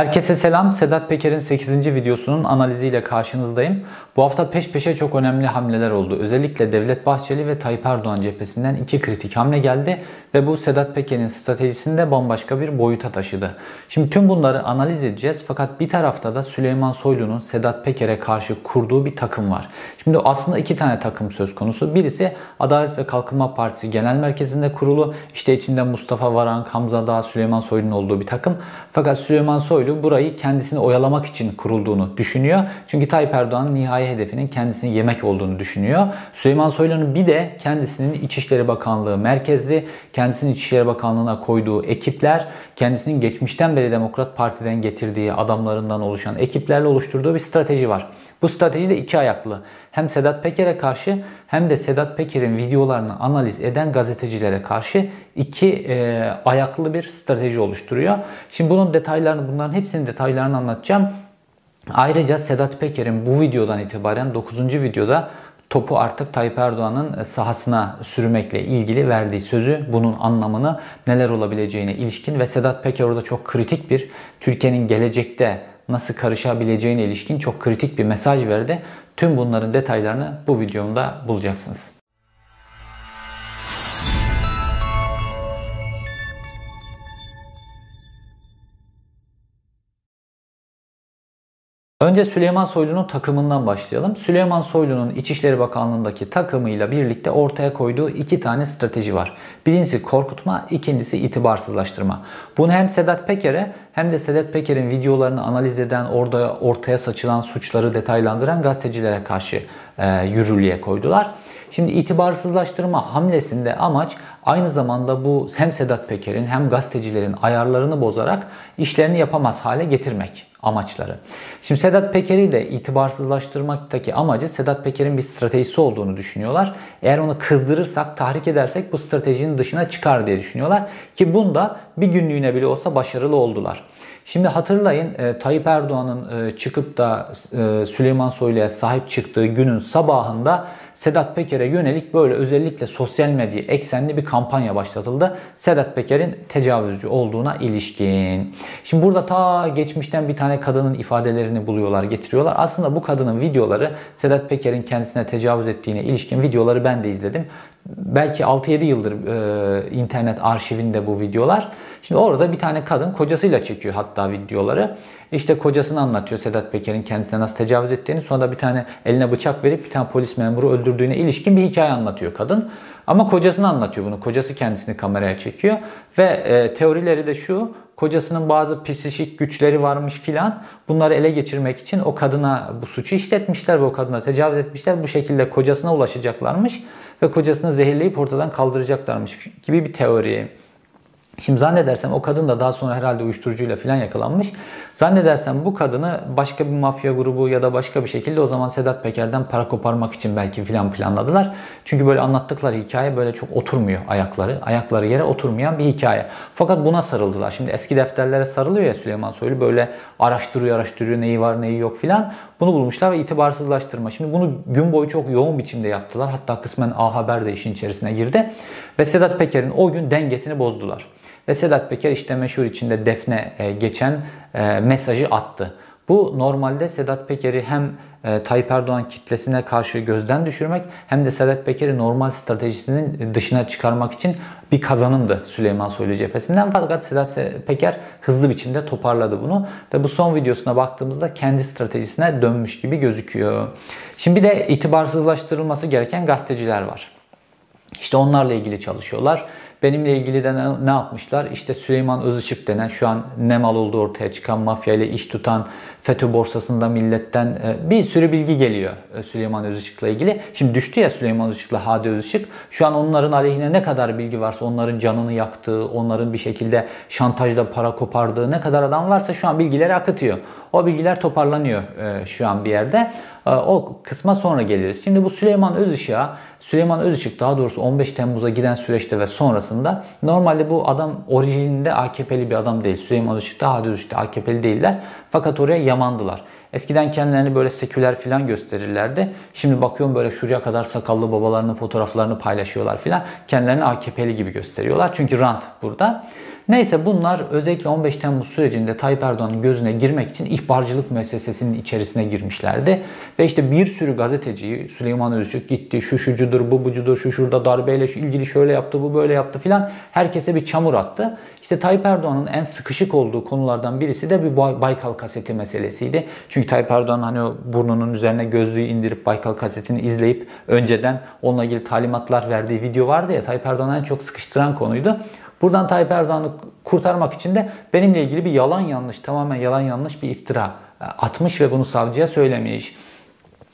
Herkese selam. Sedat Peker'in 8. videosunun analiziyle karşınızdayım. Bu hafta peş peşe çok önemli hamleler oldu. Özellikle Devlet Bahçeli ve Tayyip Erdoğan cephesinden iki kritik hamle geldi ve bu Sedat Peker'in stratejisinde bambaşka bir boyuta taşıdı. Şimdi tüm bunları analiz edeceğiz fakat bir tarafta da Süleyman Soylu'nun Sedat Peker'e karşı kurduğu bir takım var. Şimdi aslında iki tane takım söz konusu. Birisi Adalet ve Kalkınma Partisi Genel Merkezi'nde kurulu. İşte içinde Mustafa Varank, Hamza Dağ, Süleyman Soylu'nun olduğu bir takım. Fakat Süleyman Soylu burayı kendisini oyalamak için kurulduğunu düşünüyor. Çünkü Tayyip Erdoğan'ın nihai hedefinin kendisini yemek olduğunu düşünüyor. Süleyman Soylu'nun bir de kendisinin İçişleri Bakanlığı merkezli, kendisinin İçişleri Bakanlığı'na koyduğu ekipler, kendisinin geçmişten beri Demokrat Parti'den getirdiği adamlarından oluşan ekiplerle oluşturduğu bir strateji var. Bu strateji de iki ayaklı. Hem Sedat Peker'e karşı hem de Sedat Peker'in videolarını analiz eden gazetecilere karşı iki e, ayaklı bir strateji oluşturuyor. Şimdi bunun detaylarını, bunların hepsinin detaylarını anlatacağım. Ayrıca Sedat Peker'in bu videodan itibaren 9. videoda topu artık Tayyip Erdoğan'ın sahasına sürmekle ilgili verdiği sözü, bunun anlamını, neler olabileceğine ilişkin ve Sedat Peker orada çok kritik bir Türkiye'nin gelecekte nasıl karışabileceğine ilişkin çok kritik bir mesaj verdi. Tüm bunların detaylarını bu videomda bulacaksınız. Önce Süleyman Soylu'nun takımından başlayalım. Süleyman Soylu'nun İçişleri Bakanlığı'ndaki takımıyla birlikte ortaya koyduğu iki tane strateji var. Birincisi korkutma, ikincisi itibarsızlaştırma. Bunu hem Sedat Peker'e hem de Sedat Peker'in videolarını analiz eden, orada ortaya saçılan suçları detaylandıran gazetecilere karşı e, yürürlüğe koydular. Şimdi itibarsızlaştırma hamlesinde amaç aynı zamanda bu hem Sedat Peker'in hem gazetecilerin ayarlarını bozarak işlerini yapamaz hale getirmek amaçları. Şimdi Sedat Peker'i de itibarsızlaştırmaktaki amacı Sedat Peker'in bir stratejisi olduğunu düşünüyorlar. Eğer onu kızdırırsak, tahrik edersek bu stratejinin dışına çıkar diye düşünüyorlar. Ki bunda bir günlüğüne bile olsa başarılı oldular. Şimdi hatırlayın e, Tayyip Erdoğan'ın e, çıkıp da e, Süleyman Soylu'ya sahip çıktığı günün sabahında Sedat Peker'e yönelik böyle özellikle sosyal medya eksenli bir kampanya başlatıldı. Sedat Peker'in tecavüzcü olduğuna ilişkin. Şimdi burada ta geçmişten bir tane kadının ifadelerini buluyorlar, getiriyorlar. Aslında bu kadının videoları Sedat Peker'in kendisine tecavüz ettiğine ilişkin videoları ben de izledim. Belki 6-7 yıldır e, internet arşivinde bu videolar. Şimdi orada bir tane kadın kocasıyla çekiyor hatta videoları. İşte kocasını anlatıyor Sedat Peker'in kendisine nasıl tecavüz ettiğini. Sonra da bir tane eline bıçak verip bir tane polis memuru öldürdüğüne ilişkin bir hikaye anlatıyor kadın. Ama kocasını anlatıyor bunu. Kocası kendisini kameraya çekiyor. Ve e, teorileri de şu. Kocasının bazı psikik güçleri varmış filan. Bunları ele geçirmek için o kadına bu suçu işletmişler ve o kadına tecavüz etmişler. Bu şekilde kocasına ulaşacaklarmış ve kocasını zehirleyip ortadan kaldıracaklarmış gibi bir teori. Şimdi zannedersem o kadın da daha sonra herhalde uyuşturucuyla falan yakalanmış. Zannedersem bu kadını başka bir mafya grubu ya da başka bir şekilde o zaman Sedat Peker'den para koparmak için belki filan planladılar. Çünkü böyle anlattıkları hikaye böyle çok oturmuyor ayakları. Ayakları yere oturmayan bir hikaye. Fakat buna sarıldılar. Şimdi eski defterlere sarılıyor ya Süleyman Soylu böyle araştırıyor araştırıyor neyi var neyi yok filan. Bunu bulmuşlar ve itibarsızlaştırma. Şimdi bunu gün boyu çok yoğun biçimde yaptılar. Hatta kısmen A Haber de işin içerisine girdi. Ve Sedat Peker'in o gün dengesini bozdular. Ve Sedat Peker işte meşhur içinde Defne e, geçen e, mesajı attı. Bu normalde Sedat Peker'i hem e, Tayyip Erdoğan kitlesine karşı gözden düşürmek hem de Sedat Peker'i normal stratejisinin dışına çıkarmak için bir kazanımdı Süleyman Soylu cephesinden. Fakat Sedat Peker hızlı biçimde toparladı bunu ve bu son videosuna baktığımızda kendi stratejisine dönmüş gibi gözüküyor. Şimdi bir de itibarsızlaştırılması gereken gazeteciler var. İşte onlarla ilgili çalışıyorlar. Benimle ilgili de ne, yapmışlar? İşte Süleyman Özışık denen şu an ne mal olduğu ortaya çıkan mafya ile iş tutan FETÖ borsasında milletten e, bir sürü bilgi geliyor e, Süleyman Özışık'la ilgili. Şimdi düştü ya Süleyman Özışık'la Hadi Özışık. Şu an onların aleyhine ne kadar bilgi varsa onların canını yaktığı, onların bir şekilde şantajla para kopardığı ne kadar adam varsa şu an bilgileri akıtıyor. O bilgiler toparlanıyor e, şu an bir yerde. O kısma sonra geliriz. Şimdi bu Süleyman Özışık'a Süleyman Özışık daha doğrusu 15 Temmuz'a giden süreçte ve sonrasında normalde bu adam orijininde AKP'li bir adam değil. Süleyman Özışık da Hadi AKP'li değiller. Fakat oraya yamandılar. Eskiden kendilerini böyle seküler filan gösterirlerdi. Şimdi bakıyorum böyle şuraya kadar sakallı babalarının fotoğraflarını paylaşıyorlar filan. Kendilerini AKP'li gibi gösteriyorlar. Çünkü rant burada. Neyse bunlar özellikle 15 Temmuz sürecinde Tayyip Erdoğan'ın gözüne girmek için ihbarcılık müessesesinin içerisine girmişlerdi. Ve işte bir sürü gazeteciyi Süleyman Özçük gitti, şu şucudur, bu bucudur, şu şurada darbeyle ilgili şöyle yaptı, bu böyle yaptı filan. Herkese bir çamur attı. İşte Tayyip Erdoğan'ın en sıkışık olduğu konulardan birisi de bir Baykal kaseti meselesiydi. Çünkü Tayyip Erdoğan hani o burnunun üzerine gözlüğü indirip Baykal kasetini izleyip önceden onunla ilgili talimatlar verdiği video vardı ya Tayyip Erdoğan'ı en çok sıkıştıran konuydu. Buradan Tayyip Erdoğan'ı kurtarmak için de benimle ilgili bir yalan yanlış, tamamen yalan yanlış bir iftira e, atmış ve bunu savcıya söylemiş.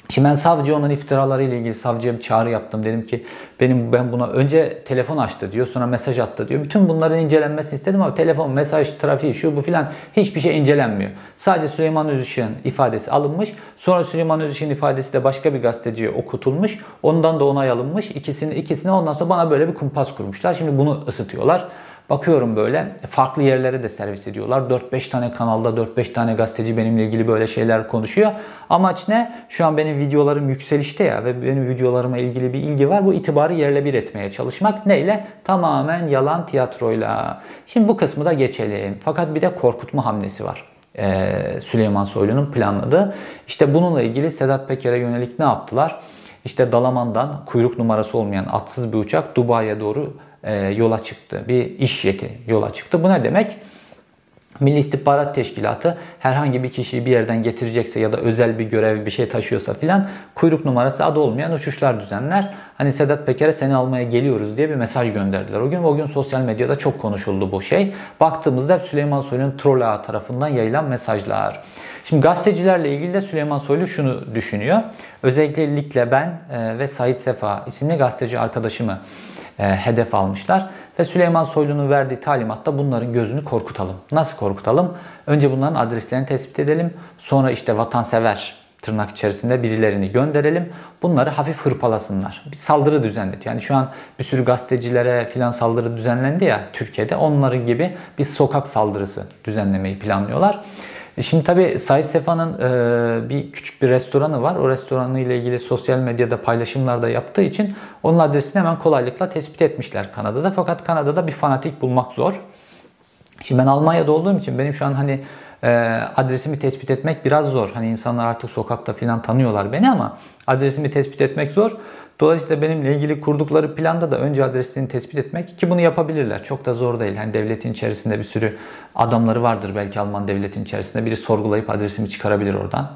Şimdi ben savcı onun iftiraları ile ilgili savcıya bir çağrı yaptım. Dedim ki benim ben buna önce telefon açtı diyor, sonra mesaj attı diyor. Bütün bunların incelenmesini istedim ama telefon, mesaj, trafiği, şu bu filan hiçbir şey incelenmiyor. Sadece Süleyman Özışık'ın ifadesi alınmış. Sonra Süleyman Özışık'ın ifadesi de başka bir gazeteciye okutulmuş. Ondan da onay alınmış. İkisini ikisini ondan sonra bana böyle bir kumpas kurmuşlar. Şimdi bunu ısıtıyorlar. Bakıyorum böyle farklı yerlere de servis ediyorlar. 4-5 tane kanalda 4-5 tane gazeteci benimle ilgili böyle şeyler konuşuyor. Amaç ne? Şu an benim videolarım yükselişte ya ve benim videolarıma ilgili bir ilgi var. Bu itibarı yerle bir etmeye çalışmak. Neyle? Tamamen yalan tiyatroyla. Şimdi bu kısmı da geçelim. Fakat bir de korkutma hamlesi var. Ee, Süleyman Soylu'nun planladığı. İşte bununla ilgili Sedat Peker'e yönelik ne yaptılar? İşte Dalaman'dan kuyruk numarası olmayan atsız bir uçak Dubai'ye doğru e, yola çıktı. Bir iş yeti yola çıktı. Bu ne demek? Milli İstihbarat Teşkilatı herhangi bir kişiyi bir yerden getirecekse ya da özel bir görev bir şey taşıyorsa filan kuyruk numarası adı olmayan uçuşlar düzenler. Hani Sedat Peker'e seni almaya geliyoruz diye bir mesaj gönderdiler. O gün o gün sosyal medyada çok konuşuldu bu şey. Baktığımızda Süleyman Soylu'nun troll ağı tarafından yayılan mesajlar. Şimdi gazetecilerle ilgili de Süleyman Soylu şunu düşünüyor. Özellikle ben e, ve Sait Sefa isimli gazeteci arkadaşımı e, hedef almışlar. Ve Süleyman Soylu'nun verdiği talimatta bunların gözünü korkutalım. Nasıl korkutalım? Önce bunların adreslerini tespit edelim. Sonra işte vatansever tırnak içerisinde birilerini gönderelim. Bunları hafif hırpalasınlar. Bir saldırı düzenledi. Yani şu an bir sürü gazetecilere filan saldırı düzenlendi ya Türkiye'de. Onların gibi bir sokak saldırısı düzenlemeyi planlıyorlar. E şimdi tabii Said Sefa'nın e, bir küçük bir restoranı var. O restoranı ile ilgili sosyal medyada paylaşımlar da yaptığı için onun adresini hemen kolaylıkla tespit etmişler Kanada'da. Fakat Kanada'da bir fanatik bulmak zor. Şimdi ben Almanya'da olduğum için benim şu an hani e, adresimi tespit etmek biraz zor. Hani insanlar artık sokakta filan tanıyorlar beni ama adresimi tespit etmek zor. Dolayısıyla benimle ilgili kurdukları planda da önce adresini tespit etmek ki bunu yapabilirler. Çok da zor değil. Hani devletin içerisinde bir sürü adamları vardır belki Alman devletin içerisinde. Biri sorgulayıp adresimi çıkarabilir oradan.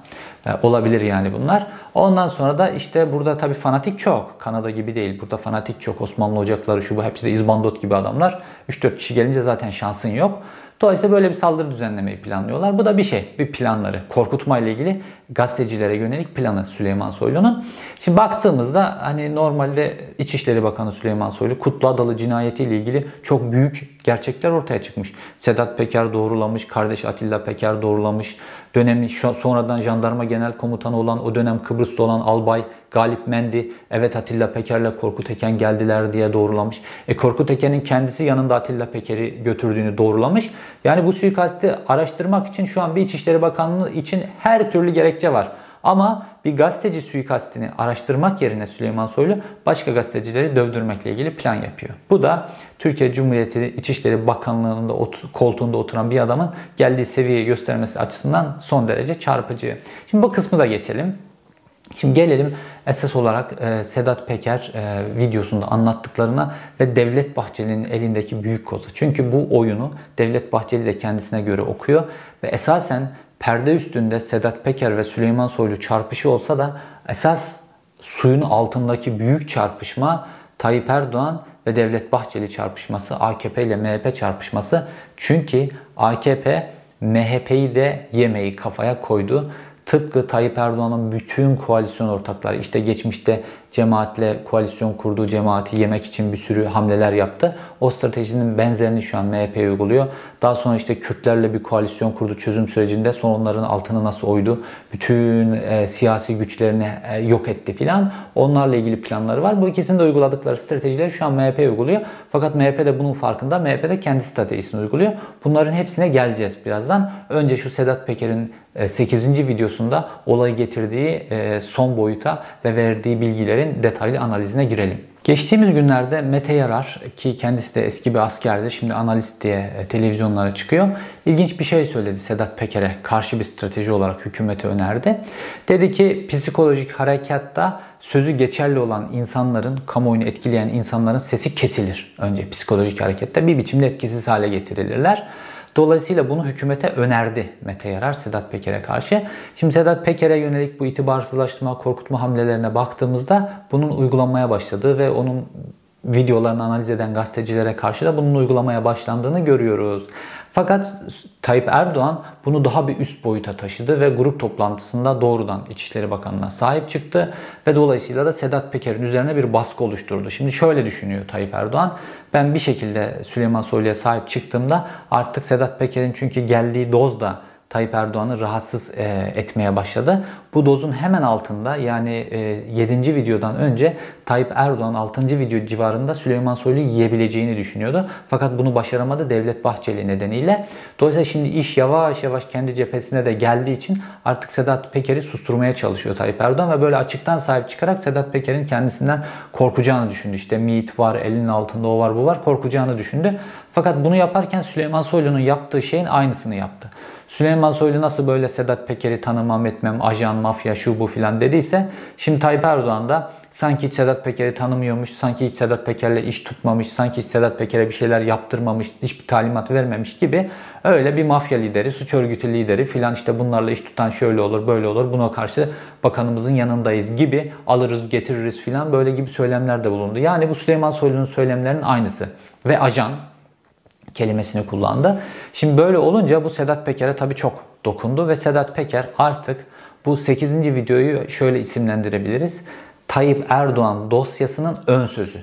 E, olabilir yani bunlar. Ondan sonra da işte burada tabii fanatik çok. Kanada gibi değil. Burada fanatik çok. Osmanlı ocakları şu bu hepsi de izbandot gibi adamlar. 3-4 kişi gelince zaten şansın yok. Dolayısıyla böyle bir saldırı düzenlemeyi planlıyorlar. Bu da bir şey, bir planları. Korkutma ile ilgili gazetecilere yönelik planı Süleyman Soylu'nun. Şimdi baktığımızda hani normalde İçişleri Bakanı Süleyman Soylu Kutlu Adalı cinayeti ile ilgili çok büyük gerçekler ortaya çıkmış. Sedat Peker doğrulamış, kardeş Atilla Peker doğrulamış. Dönemli sonradan jandarma genel komutanı olan o dönem Kıbrıs'ta olan albay Galip Mendi evet Atilla Peker'le Korkut Eken geldiler diye doğrulamış. E Korkut Eken'in kendisi yanında Atilla Peker'i götürdüğünü doğrulamış. Yani bu suikasti araştırmak için şu an bir İçişleri Bakanlığı için her türlü gerekçe var. Ama bir gazeteci suikastini araştırmak yerine Süleyman Soylu başka gazetecileri dövdürmekle ilgili plan yapıyor. Bu da Türkiye Cumhuriyeti İçişleri Bakanlığı'nda koltuğunda oturan bir adamın geldiği seviyeyi göstermesi açısından son derece çarpıcı. Şimdi bu kısmı da geçelim. Şimdi gelelim esas olarak e, Sedat Peker e, videosunda anlattıklarına ve Devlet Bahçeli'nin elindeki büyük koza. Çünkü bu oyunu Devlet Bahçeli de kendisine göre okuyor ve esasen perde üstünde Sedat Peker ve Süleyman Soylu çarpışı olsa da esas suyun altındaki büyük çarpışma Tayyip Erdoğan ve Devlet Bahçeli çarpışması, AKP ile MHP çarpışması. Çünkü AKP MHP'yi de yemeği kafaya koydu. Tıpkı Tayyip Erdoğan'ın bütün koalisyon ortakları işte geçmişte cemaatle koalisyon kurduğu cemaati yemek için bir sürü hamleler yaptı. O stratejinin benzerini şu an MHP uyguluyor. Daha sonra işte Kürtlerle bir koalisyon kurdu çözüm sürecinde. Sonra onların altını nasıl oydu? Bütün e, siyasi güçlerini e, yok etti filan. Onlarla ilgili planları var. Bu ikisini de uyguladıkları stratejileri şu an MHP uyguluyor. Fakat MHP de bunun farkında. MHP de kendi stratejisini uyguluyor. Bunların hepsine geleceğiz birazdan. Önce şu Sedat Peker'in 8. E, videosunda olayı getirdiği e, son boyuta ve verdiği bilgilerin detaylı analizine girelim. Geçtiğimiz günlerde Mete Yarar ki kendisi de eski bir askerdi şimdi analist diye e, televizyonlara çıkıyor. İlginç bir şey söyledi Sedat Peker'e karşı bir strateji olarak hükümete önerdi. Dedi ki psikolojik harekatta sözü geçerli olan insanların, kamuoyunu etkileyen insanların sesi kesilir. Önce psikolojik harekette bir biçimde etkisiz hale getirilirler. Dolayısıyla bunu hükümete önerdi Mete Yarar Sedat Peker'e karşı. Şimdi Sedat Peker'e yönelik bu itibarsızlaştırma, korkutma hamlelerine baktığımızda bunun uygulanmaya başladığı ve onun videolarını analiz eden gazetecilere karşı da bunun uygulamaya başlandığını görüyoruz. Fakat Tayyip Erdoğan bunu daha bir üst boyuta taşıdı ve grup toplantısında doğrudan İçişleri Bakanı'na sahip çıktı ve dolayısıyla da Sedat Peker'in üzerine bir baskı oluşturdu. Şimdi şöyle düşünüyor Tayyip Erdoğan. Ben bir şekilde Süleyman Soylu'ya sahip çıktığımda artık Sedat Peker'in çünkü geldiği doz da Tayyip Erdoğan'ı rahatsız e, etmeye başladı. Bu dozun hemen altında yani 7. E, videodan önce Tayyip Erdoğan 6. video civarında Süleyman Soylu'yu yiyebileceğini düşünüyordu. Fakat bunu başaramadı Devlet Bahçeli nedeniyle. Dolayısıyla şimdi iş yavaş yavaş kendi cephesine de geldiği için artık Sedat Peker'i susturmaya çalışıyor Tayyip Erdoğan ve böyle açıktan sahip çıkarak Sedat Peker'in kendisinden korkacağını düşündü. İşte MİT var, elinin altında o var bu var korkacağını düşündü. Fakat bunu yaparken Süleyman Soylu'nun yaptığı şeyin aynısını yaptı. Süleyman Soylu nasıl böyle Sedat Peker'i tanımam etmem, ajan, mafya, şu bu filan dediyse şimdi Tayyip Erdoğan da sanki hiç Sedat Peker'i tanımıyormuş, sanki hiç Sedat Peker'le iş tutmamış, sanki hiç Sedat Peker'e bir şeyler yaptırmamış, hiçbir talimat vermemiş gibi öyle bir mafya lideri, suç örgütü lideri filan işte bunlarla iş tutan şöyle olur, böyle olur, buna karşı bakanımızın yanındayız gibi alırız, getiririz filan böyle gibi söylemler de bulundu. Yani bu Süleyman Soylu'nun söylemlerinin aynısı. Ve ajan, kelimesini kullandı. Şimdi böyle olunca bu Sedat Peker'e tabii çok dokundu ve Sedat Peker artık bu 8. videoyu şöyle isimlendirebiliriz. Tayyip Erdoğan dosyasının ön sözü.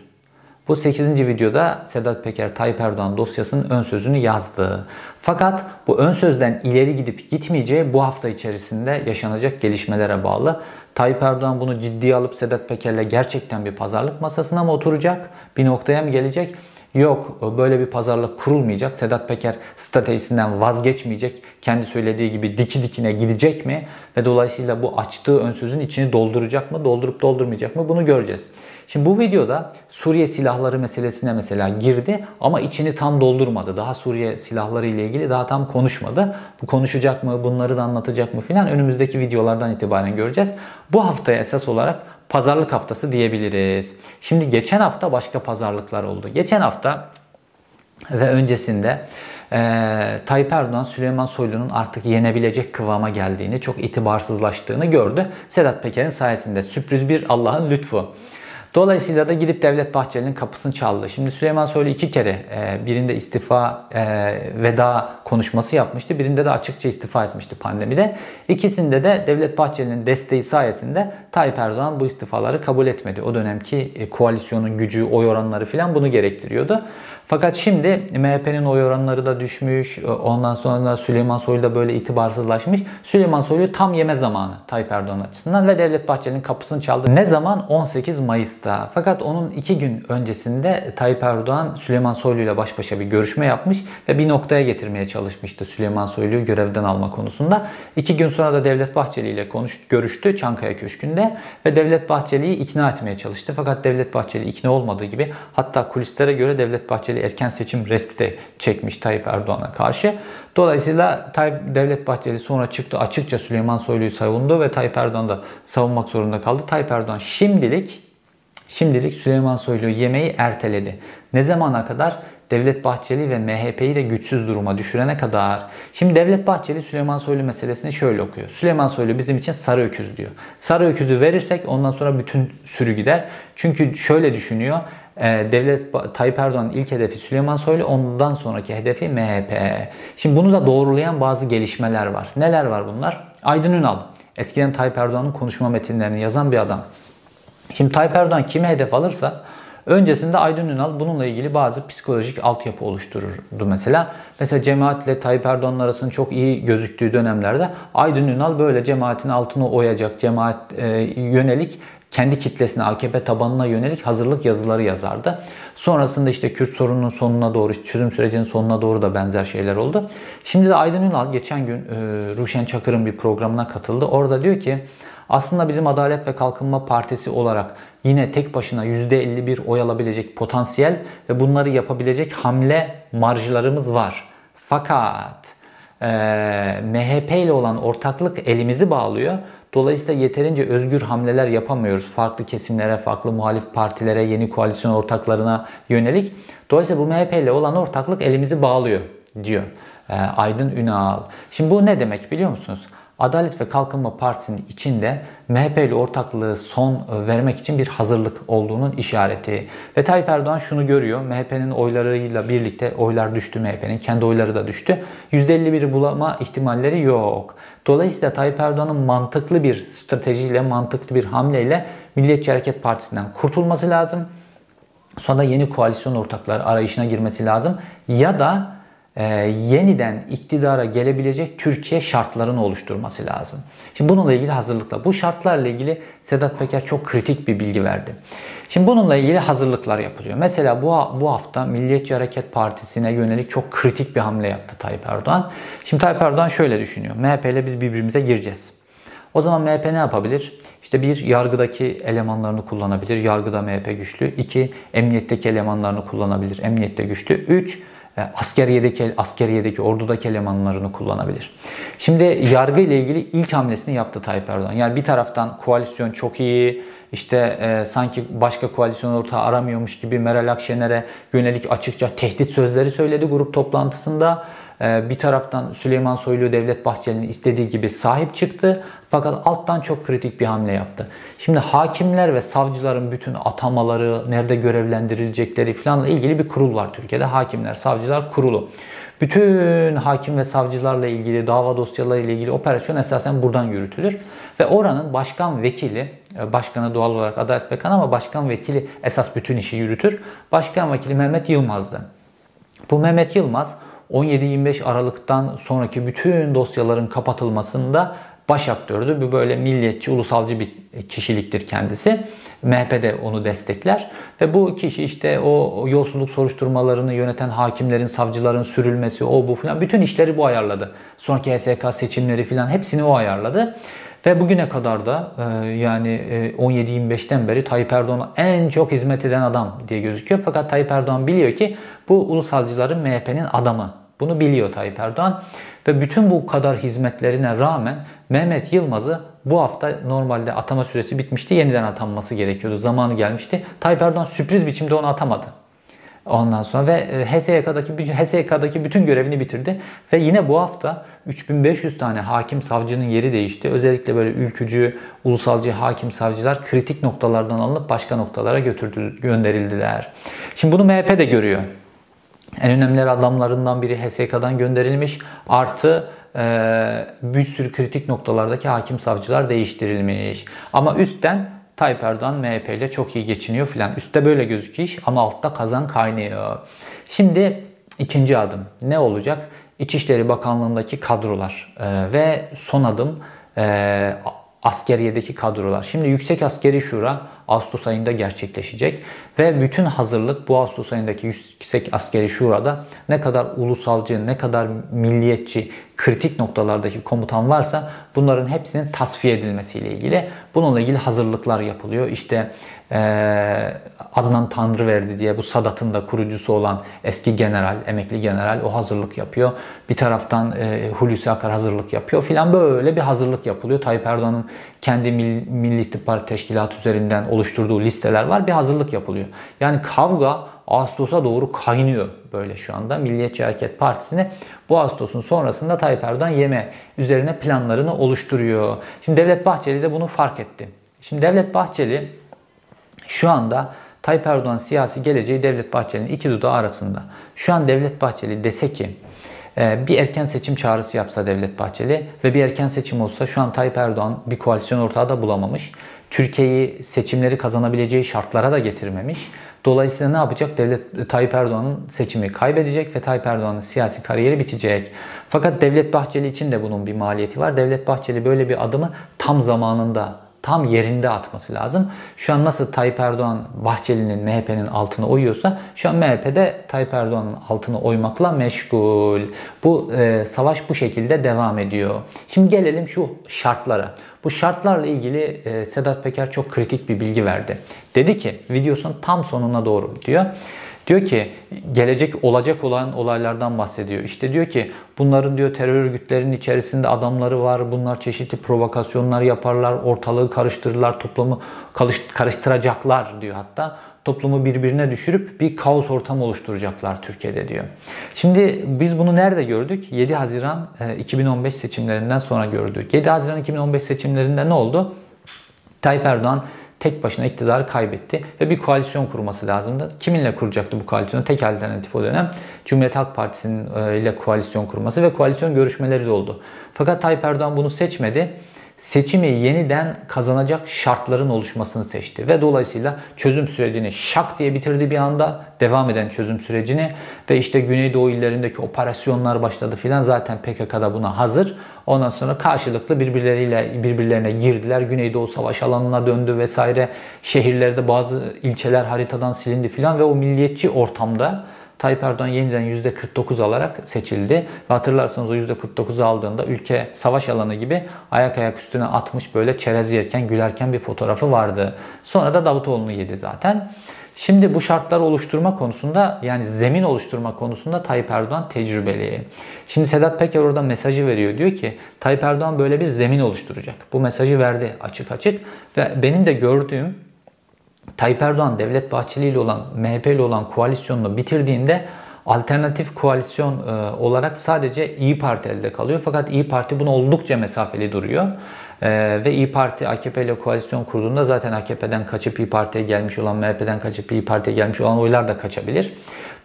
Bu 8. videoda Sedat Peker Tayyip Erdoğan dosyasının ön sözünü yazdı. Fakat bu ön sözden ileri gidip gitmeyeceği bu hafta içerisinde yaşanacak gelişmelere bağlı. Tayyip Erdoğan bunu ciddiye alıp Sedat Peker'le gerçekten bir pazarlık masasına mı oturacak? Bir noktaya mı gelecek? Yok böyle bir pazarlık kurulmayacak. Sedat Peker stratejisinden vazgeçmeyecek. Kendi söylediği gibi diki dikine gidecek mi? Ve dolayısıyla bu açtığı ön sözün içini dolduracak mı? Doldurup doldurmayacak mı? Bunu göreceğiz. Şimdi bu videoda Suriye silahları meselesine mesela girdi ama içini tam doldurmadı. Daha Suriye silahları ile ilgili daha tam konuşmadı. Bu konuşacak mı, bunları da anlatacak mı filan önümüzdeki videolardan itibaren göreceğiz. Bu haftaya esas olarak pazarlık haftası diyebiliriz. Şimdi geçen hafta başka pazarlıklar oldu. Geçen hafta ve öncesinde e, Tayyip Erdoğan Süleyman Soylu'nun artık yenebilecek kıvama geldiğini, çok itibarsızlaştığını gördü. Sedat Peker'in sayesinde sürpriz bir Allah'ın lütfu. Dolayısıyla da gidip Devlet Bahçeli'nin kapısını çaldı. Şimdi Süleyman Soylu iki kere e, birinde istifa e, veda konuşması yapmıştı. Birinde de açıkça istifa etmişti pandemide. İkisinde de Devlet Bahçeli'nin desteği sayesinde Tayyip Erdoğan bu istifaları kabul etmedi. O dönemki e, koalisyonun gücü, oy oranları falan bunu gerektiriyordu. Fakat şimdi MHP'nin oy oranları da düşmüş. Ondan sonra da Süleyman Soylu da böyle itibarsızlaşmış. Süleyman Soylu tam yeme zamanı Tayyip Erdoğan açısından ve Devlet Bahçeli'nin kapısını çaldı. Ne zaman? 18 Mayıs'ta. Fakat onun iki gün öncesinde Tayyip Erdoğan Süleyman Soylu ile baş başa bir görüşme yapmış ve bir noktaya getirmeye çalışmıştı Süleyman Soylu'yu görevden alma konusunda. İki gün sonra da Devlet Bahçeli ile konuştu, görüştü Çankaya Köşkü'nde ve Devlet Bahçeli'yi ikna etmeye çalıştı. Fakat Devlet Bahçeli ikna olmadığı gibi hatta kulislere göre Devlet Bahçeli Bahçeli erken seçim resti de çekmiş Tayyip Erdoğan'a karşı. Dolayısıyla Tayyip Devlet Bahçeli sonra çıktı açıkça Süleyman Soylu'yu savundu ve Tayyip Erdoğan da savunmak zorunda kaldı. Tayyip Erdoğan şimdilik şimdilik Süleyman Soylu'yu yemeği erteledi. Ne zamana kadar? Devlet Bahçeli ve MHP'yi de güçsüz duruma düşürene kadar. Şimdi Devlet Bahçeli Süleyman Soylu meselesini şöyle okuyor. Süleyman Soylu bizim için sarı öküz diyor. Sarı öküzü verirsek ondan sonra bütün sürü gider. Çünkü şöyle düşünüyor. Ee, Devlet Tayyip Erdoğan'ın ilk hedefi Süleyman Soylu, ondan sonraki hedefi MHP. Şimdi bunu da doğrulayan bazı gelişmeler var. Neler var bunlar? Aydın Ünal, eskiden Tayyip Erdoğan'ın konuşma metinlerini yazan bir adam. Şimdi Tayyip Erdoğan kimi hedef alırsa öncesinde Aydın Ünal bununla ilgili bazı psikolojik altyapı oluştururdu mesela. Mesela cemaatle Tayyip Erdoğan'ın arasının çok iyi gözüktüğü dönemlerde Aydın Ünal böyle cemaatin altını oyacak, cemaat e, yönelik kendi kitlesine, AKP tabanına yönelik hazırlık yazıları yazardı. Sonrasında işte Kürt sorununun sonuna doğru, çözüm sürecinin sonuna doğru da benzer şeyler oldu. Şimdi de Aydın Ünal geçen gün e, Ruşen Çakır'ın bir programına katıldı. Orada diyor ki Aslında bizim Adalet ve Kalkınma Partisi olarak yine tek başına %51 oy alabilecek potansiyel ve bunları yapabilecek hamle marjlarımız var. Fakat e, MHP ile olan ortaklık elimizi bağlıyor. Dolayısıyla yeterince özgür hamleler yapamıyoruz. Farklı kesimlere, farklı muhalif partilere, yeni koalisyon ortaklarına yönelik. Dolayısıyla bu MHP ile olan ortaklık elimizi bağlıyor diyor e, Aydın Ünal. Şimdi bu ne demek biliyor musunuz? Adalet ve Kalkınma Partisi'nin içinde MHP ile ortaklığı son vermek için bir hazırlık olduğunun işareti. Ve Tayyip Erdoğan şunu görüyor. MHP'nin oylarıyla birlikte oylar düştü MHP'nin. Kendi oyları da düştü. %51 bulama ihtimalleri yok. Dolayısıyla Tayyip Erdoğan'ın mantıklı bir stratejiyle, mantıklı bir hamleyle Milliyetçi Hareket Partisi'nden kurtulması lazım. Sonra yeni koalisyon ortakları arayışına girmesi lazım. Ya da e, yeniden iktidara gelebilecek Türkiye şartlarını oluşturması lazım. Şimdi bununla ilgili hazırlıklar. Bu şartlarla ilgili Sedat Peker çok kritik bir bilgi verdi. Şimdi bununla ilgili hazırlıklar yapılıyor. Mesela bu, bu hafta Milliyetçi Hareket Partisi'ne yönelik çok kritik bir hamle yaptı Tayyip Erdoğan. Şimdi Tayyip Erdoğan şöyle düşünüyor. MHP ile biz birbirimize gireceğiz. O zaman MHP ne yapabilir? İşte bir yargıdaki elemanlarını kullanabilir. Yargıda MHP güçlü. İki emniyetteki elemanlarını kullanabilir. Emniyette güçlü. Üç askeriyedeki askeriyedeki ordudaki elemanlarını kullanabilir. Şimdi yargı ile ilgili ilk hamlesini yaptı Tayyip Erdoğan. Yani bir taraftan koalisyon çok iyi, işte e, sanki başka koalisyon ortağı aramıyormuş gibi Meral Akşener'e yönelik açıkça tehdit sözleri söyledi grup toplantısında. E, bir taraftan Süleyman Soylu Devlet Bahçeli'nin istediği gibi sahip çıktı. Fakat alttan çok kritik bir hamle yaptı. Şimdi hakimler ve savcıların bütün atamaları, nerede görevlendirilecekleri falan ilgili bir kurul var Türkiye'de. Hakimler, Savcılar Kurulu. Bütün hakim ve savcılarla ilgili, dava dosyaları ile ilgili operasyon esasen buradan yürütülür. Ve oranın başkan vekili, e, başkanı doğal olarak Adalet Bakanı ama başkan vekili esas bütün işi yürütür. Başkan vekili Mehmet Yılmaz'dı. Bu Mehmet Yılmaz 17-25 Aralık'tan sonraki bütün dosyaların kapatılmasında baş aktördü. Bu böyle milliyetçi, ulusalcı bir kişiliktir kendisi. MHP de onu destekler. Ve bu kişi işte o yolsuzluk soruşturmalarını yöneten hakimlerin, savcıların sürülmesi, o bu falan bütün işleri bu ayarladı. Sonraki HSK seçimleri falan hepsini o ayarladı. Ve bugüne kadar da e, yani 17-25'ten e, beri Tayyip Erdoğan'a en çok hizmet eden adam diye gözüküyor. Fakat Tayyip Erdoğan biliyor ki bu ulusalcıların MHP'nin adamı. Bunu biliyor Tayyip Erdoğan. Ve bütün bu kadar hizmetlerine rağmen Mehmet Yılmaz'ı bu hafta normalde atama süresi bitmişti. Yeniden atanması gerekiyordu. Zamanı gelmişti. Tayyip Erdoğan sürpriz biçimde onu atamadı. Ondan sonra ve e, HSYK'daki bütün HSYK'daki bütün görevini bitirdi ve yine bu hafta 3500 tane hakim savcının yeri değişti. Özellikle böyle ülkücü, ulusalcı hakim savcılar kritik noktalardan alınıp başka noktalara götürdü, gönderildiler. Şimdi bunu MHP de görüyor. En önemli adamlarından biri HSYK'dan gönderilmiş. Artı e, bir sürü kritik noktalardaki hakim savcılar değiştirilmiş. Ama üstten Tayyip Erdoğan MHP ile çok iyi geçiniyor filan. Üstte böyle gözüküyor iş ama altta kazan kaynıyor. Şimdi ikinci adım ne olacak? İçişleri Bakanlığı'ndaki kadrolar e, ve son adım e, askeriyedeki kadrolar. Şimdi Yüksek Askeri Şura Ağustos ayında gerçekleşecek ve bütün hazırlık bu Ağustos ayındaki Yüksek Askeri Şura'da ne kadar ulusalcı, ne kadar milliyetçi, kritik noktalardaki komutan varsa bunların hepsinin tasfiye edilmesiyle ilgili bununla ilgili hazırlıklar yapılıyor. İşte e, Adnan Tanrıverdi diye bu Sadat'ın da kurucusu olan eski general, emekli general o hazırlık yapıyor. Bir taraftan e, Hulusi Akar hazırlık yapıyor filan böyle bir hazırlık yapılıyor. Tayyip Erdoğan'ın kendi Milli İstihbarat Teşkilatı üzerinden oluşturduğu listeler var. Bir hazırlık yapılıyor. Yani kavga Ağustos'a doğru kaynıyor böyle şu anda. Milliyetçi Hareket Partisi'ne bu Ağustos'un sonrasında Tayyip Erdoğan yeme üzerine planlarını oluşturuyor. Şimdi Devlet Bahçeli de bunu fark etti. Şimdi Devlet Bahçeli şu anda Tayyip Erdoğan siyasi geleceği Devlet Bahçeli'nin iki dudağı arasında. Şu an Devlet Bahçeli dese ki e, bir erken seçim çağrısı yapsa Devlet Bahçeli ve bir erken seçim olsa şu an Tayyip Erdoğan bir koalisyon ortağı da bulamamış. Türkiye'yi seçimleri kazanabileceği şartlara da getirmemiş. Dolayısıyla ne yapacak? Devlet Tayyip Erdoğan'ın seçimi kaybedecek ve Tayyip Erdoğan'ın siyasi kariyeri bitecek. Fakat Devlet Bahçeli için de bunun bir maliyeti var. Devlet Bahçeli böyle bir adımı tam zamanında tam yerinde atması lazım. Şu an nasıl Tayyip Erdoğan Bahçeli'nin MHP'nin altına oyuyorsa şu an MHP de Tayyip Erdoğan'ın altına oymakla meşgul. Bu e, savaş bu şekilde devam ediyor. Şimdi gelelim şu şartlara. Bu şartlarla ilgili e, Sedat Peker çok kritik bir bilgi verdi. Dedi ki videosun tam sonuna doğru diyor. Diyor ki gelecek olacak olan olaylardan bahsediyor. İşte diyor ki bunların diyor terör örgütlerinin içerisinde adamları var. Bunlar çeşitli provokasyonlar yaparlar. Ortalığı karıştırırlar. Toplumu karıştıracaklar diyor hatta toplumu birbirine düşürüp bir kaos ortamı oluşturacaklar Türkiye'de diyor. Şimdi biz bunu nerede gördük? 7 Haziran 2015 e, seçimlerinden sonra gördük. 7 Haziran 2015 seçimlerinde ne oldu? Tayyip Erdoğan tek başına iktidarı kaybetti ve bir koalisyon kurması lazımdı. Kiminle kuracaktı bu koalisyonu? Tek alternatif o dönem Cumhuriyet Halk Partisi'nin e, ile koalisyon kurması ve koalisyon görüşmeleri de oldu. Fakat Tayyip Erdoğan bunu seçmedi seçimi yeniden kazanacak şartların oluşmasını seçti. Ve dolayısıyla çözüm sürecini şak diye bitirdi bir anda. Devam eden çözüm sürecini ve işte Güneydoğu illerindeki operasyonlar başladı filan. Zaten PKK'da buna hazır. Ondan sonra karşılıklı birbirleriyle birbirlerine girdiler. Güneydoğu savaş alanına döndü vesaire. Şehirlerde bazı ilçeler haritadan silindi filan ve o milliyetçi ortamda Tayyip Erdoğan yeniden %49 alarak seçildi. Ve hatırlarsanız o %49 aldığında ülke savaş alanı gibi ayak ayak üstüne atmış böyle çerez yerken gülerken bir fotoğrafı vardı. Sonra da Davutoğlu'nu yedi zaten. Şimdi bu şartları oluşturma konusunda yani zemin oluşturma konusunda Tayyip Erdoğan tecrübeli. Şimdi Sedat Peker orada mesajı veriyor. Diyor ki Tayyip Erdoğan böyle bir zemin oluşturacak. Bu mesajı verdi açık açık ve benim de gördüğüm Tayyip Erdoğan Devlet Bahçeli ile olan MHP ile olan koalisyonunu bitirdiğinde alternatif koalisyon e, olarak sadece İyi Parti elde kalıyor. Fakat İyi Parti buna oldukça mesafeli duruyor. Ee, ve İyi Parti AKP ile koalisyon kurduğunda zaten AKP'den kaçıp İyi Parti'ye gelmiş olan, MHP'den kaçıp İyi Parti'ye gelmiş olan oylar da kaçabilir.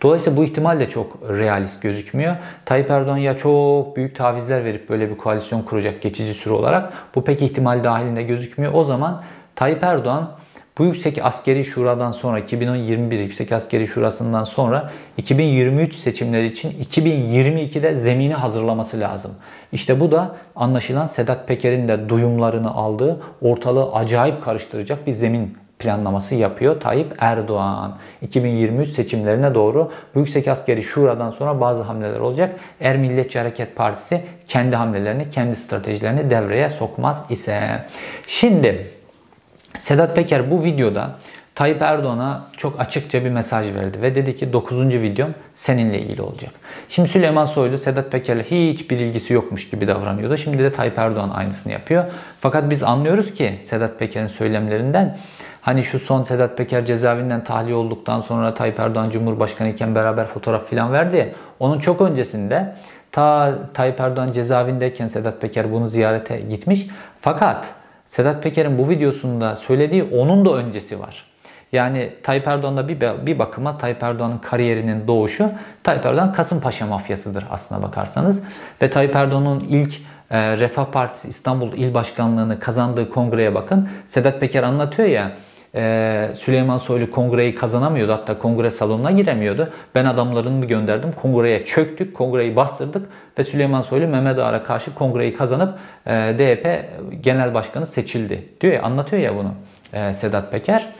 Dolayısıyla bu ihtimal de çok realist gözükmüyor. Tayyip Erdoğan ya çok büyük tavizler verip böyle bir koalisyon kuracak geçici süre olarak bu pek ihtimal dahilinde gözükmüyor. O zaman Tayyip Erdoğan bu Yüksek Askeri Şura'dan sonra 2021 Yüksek Askeri Şurası'ndan sonra 2023 seçimleri için 2022'de zemini hazırlaması lazım. İşte bu da anlaşılan Sedat Peker'in de duyumlarını aldığı ortalığı acayip karıştıracak bir zemin planlaması yapıyor Tayyip Erdoğan. 2023 seçimlerine doğru bu Yüksek Askeri Şura'dan sonra bazı hamleler olacak. Er Milliyetçi Hareket Partisi kendi hamlelerini, kendi stratejilerini devreye sokmaz ise. Şimdi Sedat Peker bu videoda Tayyip Erdoğan'a çok açıkça bir mesaj verdi ve dedi ki 9. videom seninle ilgili olacak. Şimdi Süleyman Soylu Sedat Peker'le hiçbir ilgisi yokmuş gibi davranıyordu. Şimdi de Tayyip Erdoğan aynısını yapıyor. Fakat biz anlıyoruz ki Sedat Peker'in söylemlerinden hani şu son Sedat Peker cezaevinden tahliye olduktan sonra Tayyip Erdoğan Cumhurbaşkanı iken beraber fotoğraf filan verdi ya. Onun çok öncesinde ta Tayyip Erdoğan cezaevindeyken Sedat Peker bunu ziyarete gitmiş. Fakat Sedat Peker'in bu videosunda söylediği onun da öncesi var. Yani Tayyip Erdoğan'da bir, bir bakıma Tayyip Erdoğan'ın kariyerinin doğuşu Tayyip Erdoğan Kasımpaşa mafyasıdır aslına bakarsanız. Ve Tayyip Erdoğan'ın ilk e, Refah Partisi İstanbul İl Başkanlığı'nı kazandığı kongreye bakın. Sedat Peker anlatıyor ya Süleyman Soylu kongreyi kazanamıyordu. Hatta kongre salonuna giremiyordu. Ben adamlarını gönderdim. Kongreye çöktük. Kongreyi bastırdık. Ve Süleyman Soylu Mehmet Ağar'a karşı kongreyi kazanıp e, DYP genel başkanı seçildi. Diyor ya anlatıyor ya bunu e, Sedat Peker.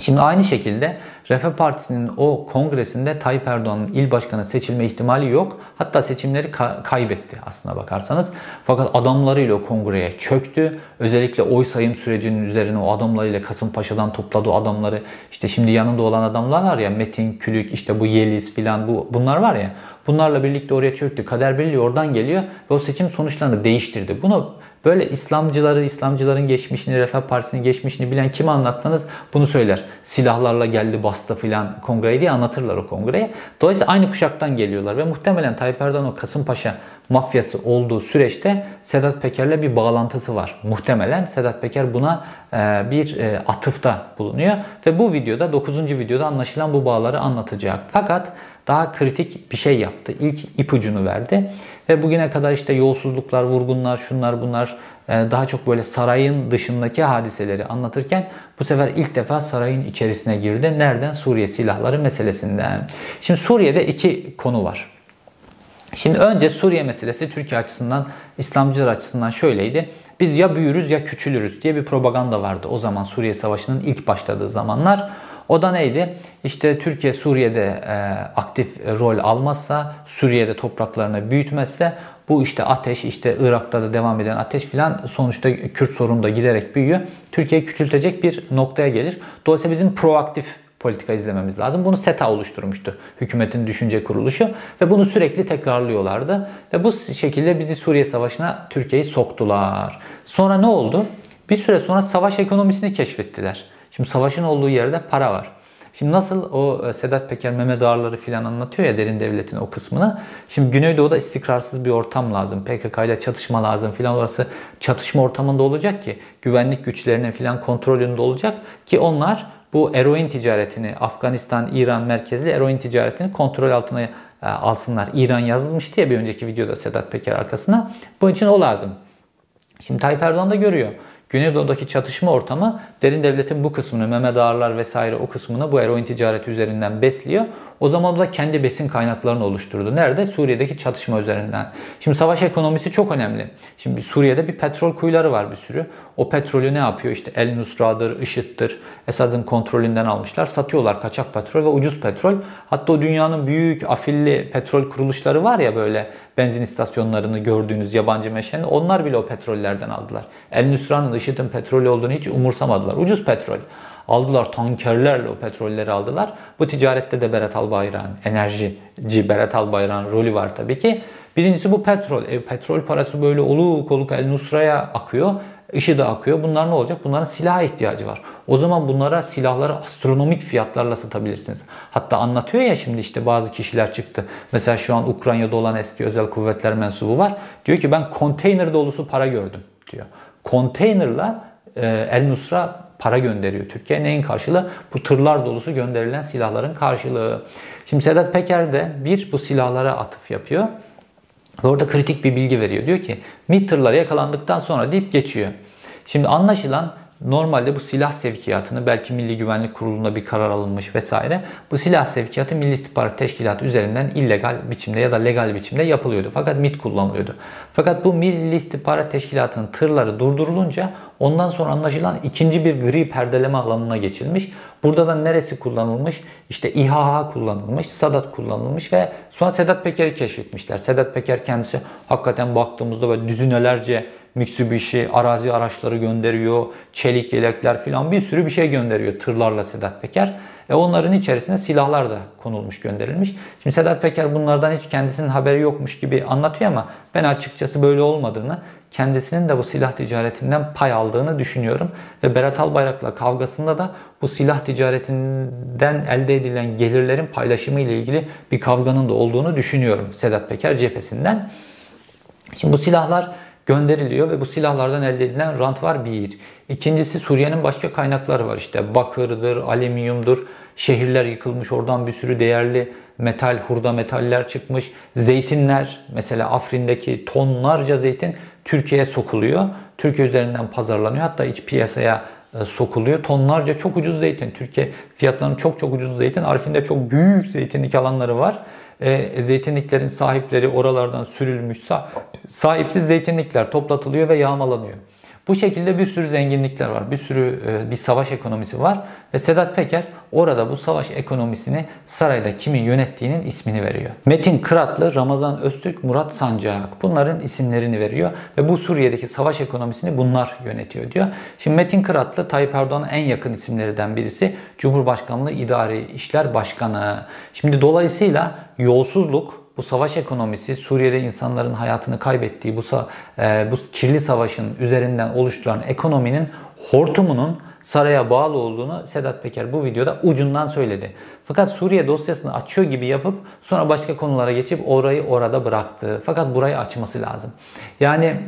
Şimdi aynı şekilde Refah Partisi'nin o kongresinde Tayyip Erdoğan'ın il başkanı seçilme ihtimali yok. Hatta seçimleri ka- kaybetti aslına bakarsanız. Fakat adamlarıyla o kongreye çöktü. Özellikle oy sayım sürecinin üzerine o adamlarıyla Kasımpaşa'dan topladığı adamları işte şimdi yanında olan adamlar var ya Metin Külük işte bu Yeliz filan bu bunlar var ya bunlarla birlikte oraya çöktü. Kader Birliği oradan geliyor ve o seçim sonuçlarını değiştirdi. Bunu Böyle İslamcıları, İslamcıların geçmişini, Refah Partisi'nin geçmişini bilen kime anlatsanız bunu söyler. Silahlarla geldi bastı filan kongreye diye anlatırlar o kongreye. Dolayısıyla aynı kuşaktan geliyorlar ve muhtemelen Tayyip Erdoğan o Kasımpaşa mafyası olduğu süreçte Sedat Peker'le bir bağlantısı var. Muhtemelen Sedat Peker buna e, bir e, atıfta bulunuyor ve bu videoda 9. videoda anlaşılan bu bağları anlatacak. Fakat daha kritik bir şey yaptı. İlk ipucunu verdi. Ve bugüne kadar işte yolsuzluklar, vurgunlar, şunlar bunlar e, daha çok böyle sarayın dışındaki hadiseleri anlatırken bu sefer ilk defa sarayın içerisine girdi. Nereden? Suriye silahları meselesinden. Şimdi Suriye'de iki konu var. Şimdi önce Suriye meselesi Türkiye açısından, İslamcılar açısından şöyleydi. Biz ya büyürüz ya küçülürüz diye bir propaganda vardı o zaman Suriye Savaşı'nın ilk başladığı zamanlar. O da neydi? İşte Türkiye Suriye'de e, aktif rol almazsa, Suriye'de topraklarını büyütmezse bu işte ateş işte Irak'ta da devam eden ateş filan sonuçta Kürt sorunu da giderek büyüyor. Türkiye küçültecek bir noktaya gelir. Dolayısıyla bizim proaktif politika izlememiz lazım. Bunu SETA oluşturmuştu. Hükümetin düşünce kuruluşu ve bunu sürekli tekrarlıyorlardı. Ve bu şekilde bizi Suriye Savaşı'na Türkiye'yi soktular. Sonra ne oldu? Bir süre sonra savaş ekonomisini keşfettiler. Şimdi savaşın olduğu yerde para var. Şimdi nasıl o e, Sedat Peker Mehmet Ağarları filan anlatıyor ya derin devletin o kısmını. Şimdi Güneydoğu'da istikrarsız bir ortam lazım. PKK ile çatışma lazım filan orası çatışma ortamında olacak ki güvenlik güçlerinin filan kontrolünde olacak ki onlar bu eroin ticaretini Afganistan, İran merkezli eroin ticaretini kontrol altına e, alsınlar. İran yazılmış diye bir önceki videoda Sedat Peker arkasına. Bunun için o lazım. Şimdi Tayyip Erdoğan da görüyor. Güneydoğu'daki çatışma ortamı derin devletin bu kısmını, Mehmet Ağarlar vesaire o kısmını bu eroin ticareti üzerinden besliyor. O zaman da kendi besin kaynaklarını oluşturdu. Nerede? Suriye'deki çatışma üzerinden. Şimdi savaş ekonomisi çok önemli. Şimdi Suriye'de bir petrol kuyuları var bir sürü. O petrolü ne yapıyor? İşte El Nusra'dır, IŞİD'dir. Esad'ın kontrolünden almışlar. Satıyorlar kaçak petrol ve ucuz petrol. Hatta o dünyanın büyük afilli petrol kuruluşları var ya böyle benzin istasyonlarını gördüğünüz yabancı meşeni. Onlar bile o petrollerden aldılar. El Nusra'nın IŞİD'in petrolü olduğunu hiç umursamadılar. Ucuz petrol. Aldılar tankerlerle o petrolleri aldılar. Bu ticarette de Berat Albayrak'ın, enerjici Berat Albayrak'ın rolü var tabii ki. Birincisi bu petrol. E, petrol parası böyle oluk oluk El Nusra'ya akıyor. IŞİD'e akıyor. Bunlar ne olacak? Bunların silah ihtiyacı var. O zaman bunlara silahları astronomik fiyatlarla satabilirsiniz. Hatta anlatıyor ya şimdi işte bazı kişiler çıktı. Mesela şu an Ukrayna'da olan eski özel kuvvetler mensubu var. Diyor ki ben konteyner dolusu para gördüm diyor. Konteynerla e, El Nusra para gönderiyor Türkiye. Neyin karşılığı? Bu tırlar dolusu gönderilen silahların karşılığı. Şimdi Sedat Peker de bir bu silahlara atıf yapıyor. Orada kritik bir bilgi veriyor. Diyor ki MİT tırları yakalandıktan sonra deyip geçiyor. Şimdi anlaşılan Normalde bu silah sevkiyatını belki Milli Güvenlik Kurulu'nda bir karar alınmış vesaire. Bu silah sevkiyatı Milli İstihbarat Teşkilatı üzerinden illegal biçimde ya da legal biçimde yapılıyordu. Fakat MIT kullanılıyordu. Fakat bu Milli İstihbarat Teşkilatı'nın tırları durdurulunca ondan sonra anlaşılan ikinci bir gri perdeleme alanına geçilmiş. Burada da neresi kullanılmış? İşte İHA kullanılmış, Sadat kullanılmış ve sonra Sedat Peker'i keşfetmişler. Sedat Peker kendisi hakikaten baktığımızda böyle düzinelerce Mitsubishi arazi araçları gönderiyor, çelik yelekler filan bir sürü bir şey gönderiyor tırlarla Sedat Peker. E onların içerisine silahlar da konulmuş, gönderilmiş. Şimdi Sedat Peker bunlardan hiç kendisinin haberi yokmuş gibi anlatıyor ama ben açıkçası böyle olmadığını, kendisinin de bu silah ticaretinden pay aldığını düşünüyorum. Ve Berat Albayrak'la kavgasında da bu silah ticaretinden elde edilen gelirlerin paylaşımı ile ilgili bir kavganın da olduğunu düşünüyorum Sedat Peker cephesinden. Şimdi bu silahlar gönderiliyor ve bu silahlardan elde edilen rant var bir. İkincisi Suriye'nin başka kaynakları var işte bakırdır, alüminyumdur. Şehirler yıkılmış oradan bir sürü değerli metal, hurda metaller çıkmış. Zeytinler mesela Afrin'deki tonlarca zeytin Türkiye'ye sokuluyor. Türkiye üzerinden pazarlanıyor. Hatta iç piyasaya e, sokuluyor. Tonlarca çok ucuz zeytin. Türkiye fiyatlarının çok çok ucuz zeytin. Arif'inde çok büyük zeytinlik alanları var e, zeytinliklerin sahipleri oralardan sürülmüş sahipsiz zeytinlikler toplatılıyor ve yağmalanıyor. Bu şekilde bir sürü zenginlikler var. Bir sürü e, bir savaş ekonomisi var. Ve Sedat Peker orada bu savaş ekonomisini sarayda kimin yönettiğinin ismini veriyor. Metin Kıratlı, Ramazan Öztürk, Murat Sancak. Bunların isimlerini veriyor. Ve bu Suriye'deki savaş ekonomisini bunlar yönetiyor diyor. Şimdi Metin Kıratlı Tayyip Erdoğan'ın en yakın isimlerinden birisi. Cumhurbaşkanlığı İdari İşler Başkanı. Şimdi dolayısıyla yolsuzluk, bu savaş ekonomisi Suriye'de insanların hayatını kaybettiği bu, e, bu kirli savaşın üzerinden oluşturan ekonominin hortumunun saraya bağlı olduğunu Sedat Peker bu videoda ucundan söyledi. Fakat Suriye dosyasını açıyor gibi yapıp sonra başka konulara geçip orayı orada bıraktı. Fakat burayı açması lazım. Yani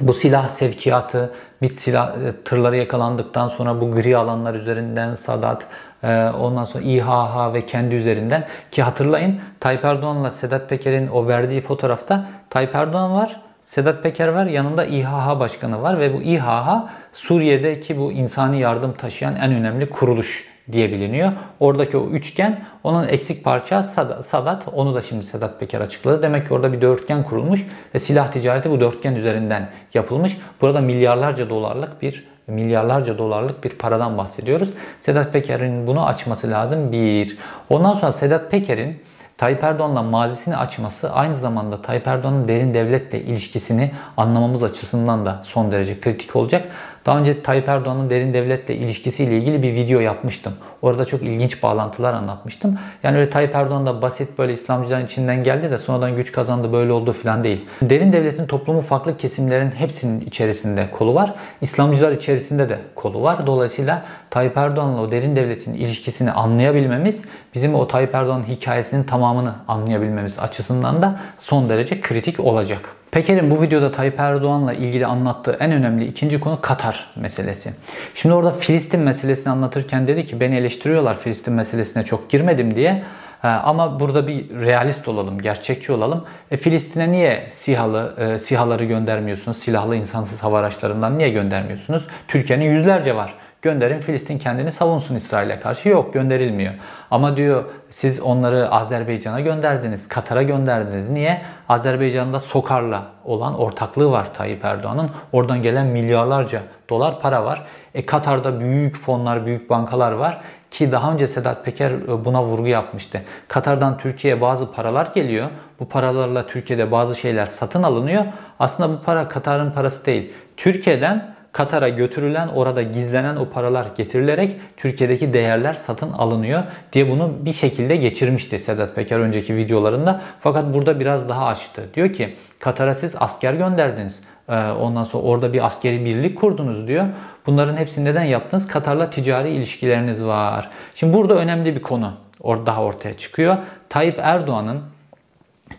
bu silah sevkiyatı, MİT silah e, tırları yakalandıktan sonra bu gri alanlar üzerinden Sadat, e, ondan sonra İHH ve kendi üzerinden. Ki hatırlayın Tayyip Erdoğan'la Sedat Peker'in o verdiği fotoğrafta Tayyip Erdoğan var, Sedat Peker var, yanında İHH başkanı var ve bu İHH Suriye'deki bu insani yardım taşıyan en önemli kuruluş diye biliniyor. Oradaki o üçgen onun eksik parça Sadat. Onu da şimdi Sedat Peker açıkladı. Demek ki orada bir dörtgen kurulmuş ve silah ticareti bu dörtgen üzerinden yapılmış. Burada milyarlarca dolarlık bir milyarlarca dolarlık bir paradan bahsediyoruz. Sedat Peker'in bunu açması lazım bir. Ondan sonra Sedat Peker'in Tayyip Erdoğan'la mazisini açması aynı zamanda Tayyip Erdoğan'ın derin devletle ilişkisini anlamamız açısından da son derece kritik olacak. Daha önce Tayyip Erdoğan'ın derin devletle ilişkisiyle ilgili bir video yapmıştım. Orada çok ilginç bağlantılar anlatmıştım. Yani öyle Tayyip Erdoğan da basit böyle İslamcıların içinden geldi de sonradan güç kazandı böyle oldu falan değil. Derin devletin toplumu farklı kesimlerin hepsinin içerisinde kolu var. İslamcılar içerisinde de kolu var. Dolayısıyla Tayyip Erdoğan'la o derin devletin ilişkisini anlayabilmemiz bizim o Tayyip Erdoğan'ın hikayesinin tamamını anlayabilmemiz açısından da son derece kritik olacak. Peker'in bu videoda Tayyip Erdoğan'la ilgili anlattığı en önemli ikinci konu Katar meselesi. Şimdi orada Filistin meselesini anlatırken dedi ki beni eleştiriyorlar Filistin meselesine çok girmedim diye. Ama burada bir realist olalım, gerçekçi olalım. E, Filistin'e niye SİHA'lı, e, SİHA'ları göndermiyorsunuz? Silahlı insansız hava araçlarından niye göndermiyorsunuz? Türkiye'nin yüzlerce var. Gönderin Filistin kendini savunsun İsrail'e karşı. Yok gönderilmiyor. Ama diyor siz onları Azerbaycan'a gönderdiniz, Katar'a gönderdiniz. Niye? Azerbaycan'da Sokar'la olan ortaklığı var Tayyip Erdoğan'ın. Oradan gelen milyarlarca dolar para var. E Katar'da büyük fonlar, büyük bankalar var ki daha önce Sedat Peker e, buna vurgu yapmıştı. Katar'dan Türkiye'ye bazı paralar geliyor. Bu paralarla Türkiye'de bazı şeyler satın alınıyor. Aslında bu para Katar'ın parası değil. Türkiye'den Katar'a götürülen, orada gizlenen o paralar getirilerek Türkiye'deki değerler satın alınıyor diye bunu bir şekilde geçirmişti Sedat Peker önceki videolarında. Fakat burada biraz daha açtı. Diyor ki Katar'a siz asker gönderdiniz. Ee, ondan sonra orada bir askeri birlik kurdunuz diyor. Bunların hepsini neden yaptınız? Katar'la ticari ilişkileriniz var. Şimdi burada önemli bir konu daha ortaya çıkıyor. Tayyip Erdoğan'ın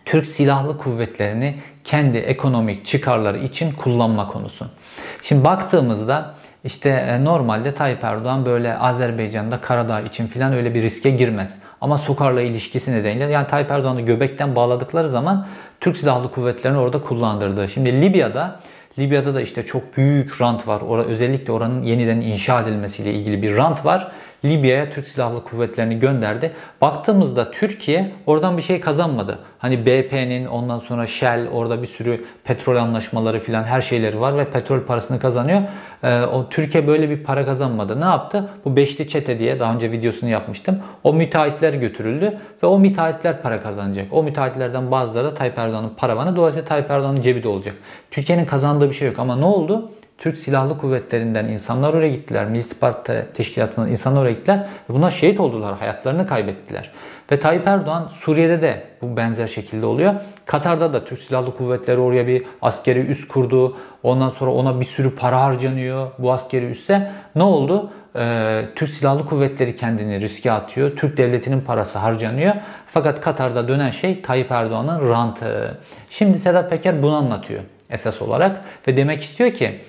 Türk Silahlı Kuvvetleri'ni kendi ekonomik çıkarları için kullanma konusu. Şimdi baktığımızda işte e, normalde Tayyip Erdoğan böyle Azerbaycan'da Karadağ için filan öyle bir riske girmez. Ama Sokar'la ilişkisi nedeniyle yani Tayyip Erdoğan'ı göbekten bağladıkları zaman Türk Silahlı Kuvvetleri'ni orada kullandırdı. Şimdi Libya'da Libya'da da işte çok büyük rant var. Orada özellikle oranın yeniden inşa edilmesiyle ilgili bir rant var. Libya'ya Türk Silahlı Kuvvetlerini gönderdi. Baktığımızda Türkiye oradan bir şey kazanmadı. Hani BP'nin ondan sonra Shell orada bir sürü petrol anlaşmaları filan her şeyleri var ve petrol parasını kazanıyor. Ee, o Türkiye böyle bir para kazanmadı. Ne yaptı? Bu beşli çete diye daha önce videosunu yapmıştım. O müteahhitler götürüldü ve o müteahhitler para kazanacak. O müteahhitlerden bazıları da Tayyip Erdoğan'ın paravanı. Dolayısıyla Tayyip Erdoğan'ın cebi de olacak. Türkiye'nin kazandığı bir şey yok ama ne oldu? Türk Silahlı Kuvvetlerinden insanlar oraya gittiler. Milli İstihbarat Teşkilatı'ndan insanlar oraya gittiler. Bunlar şehit oldular, hayatlarını kaybettiler. Ve Tayyip Erdoğan Suriye'de de bu benzer şekilde oluyor. Katar'da da Türk Silahlı Kuvvetleri oraya bir askeri üs kurdu. Ondan sonra ona bir sürü para harcanıyor bu askeri üsse. Ne oldu? Ee, Türk Silahlı Kuvvetleri kendini riske atıyor. Türk devletinin parası harcanıyor. Fakat Katar'da dönen şey Tayyip Erdoğan'ın rantı. Şimdi Sedat Peker bunu anlatıyor esas olarak ve demek istiyor ki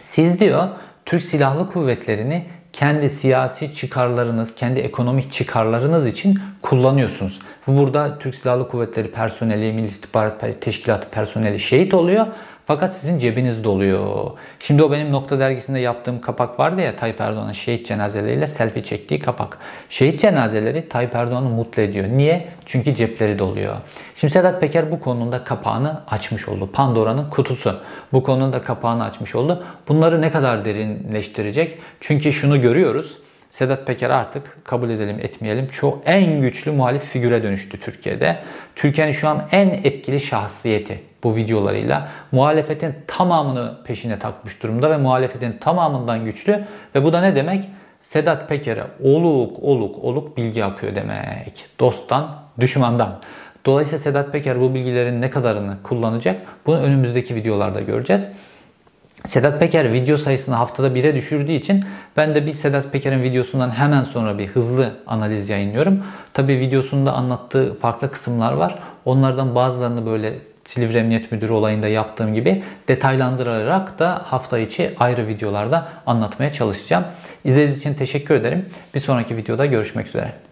siz diyor Türk Silahlı Kuvvetleri'ni kendi siyasi çıkarlarınız, kendi ekonomik çıkarlarınız için kullanıyorsunuz. Burada Türk Silahlı Kuvvetleri personeli, Milli İstihbarat Teşkilatı personeli şehit oluyor. Fakat sizin cebiniz doluyor. Şimdi o benim Nokta dergisinde yaptığım kapak vardı ya Tayyip Erdoğan'ın şehit cenazeleriyle selfie çektiği kapak. Şehit cenazeleri Tayyip Erdoğan'ı mutlu ediyor. Niye? Çünkü cepleri doluyor. Şimdi Sedat Peker bu konunun kapağını açmış oldu. Pandora'nın kutusu. Bu konunun da kapağını açmış oldu. Bunları ne kadar derinleştirecek? Çünkü şunu görüyoruz. Sedat Peker artık kabul edelim etmeyelim çok en güçlü muhalif figüre dönüştü Türkiye'de. Türkiye'nin şu an en etkili şahsiyeti bu videolarıyla. Muhalefetin tamamını peşine takmış durumda ve muhalefetin tamamından güçlü. Ve bu da ne demek? Sedat Peker'e oluk oluk oluk bilgi akıyor demek. Dosttan, düşmandan. Dolayısıyla Sedat Peker bu bilgilerin ne kadarını kullanacak? Bunu önümüzdeki videolarda göreceğiz. Sedat Peker video sayısını haftada 1'e düşürdüğü için ben de bir Sedat Peker'in videosundan hemen sonra bir hızlı analiz yayınlıyorum. Tabi videosunda anlattığı farklı kısımlar var. Onlardan bazılarını böyle Silivri Emniyet Müdürü olayında yaptığım gibi detaylandırarak da hafta içi ayrı videolarda anlatmaya çalışacağım. İzlediğiniz için teşekkür ederim. Bir sonraki videoda görüşmek üzere.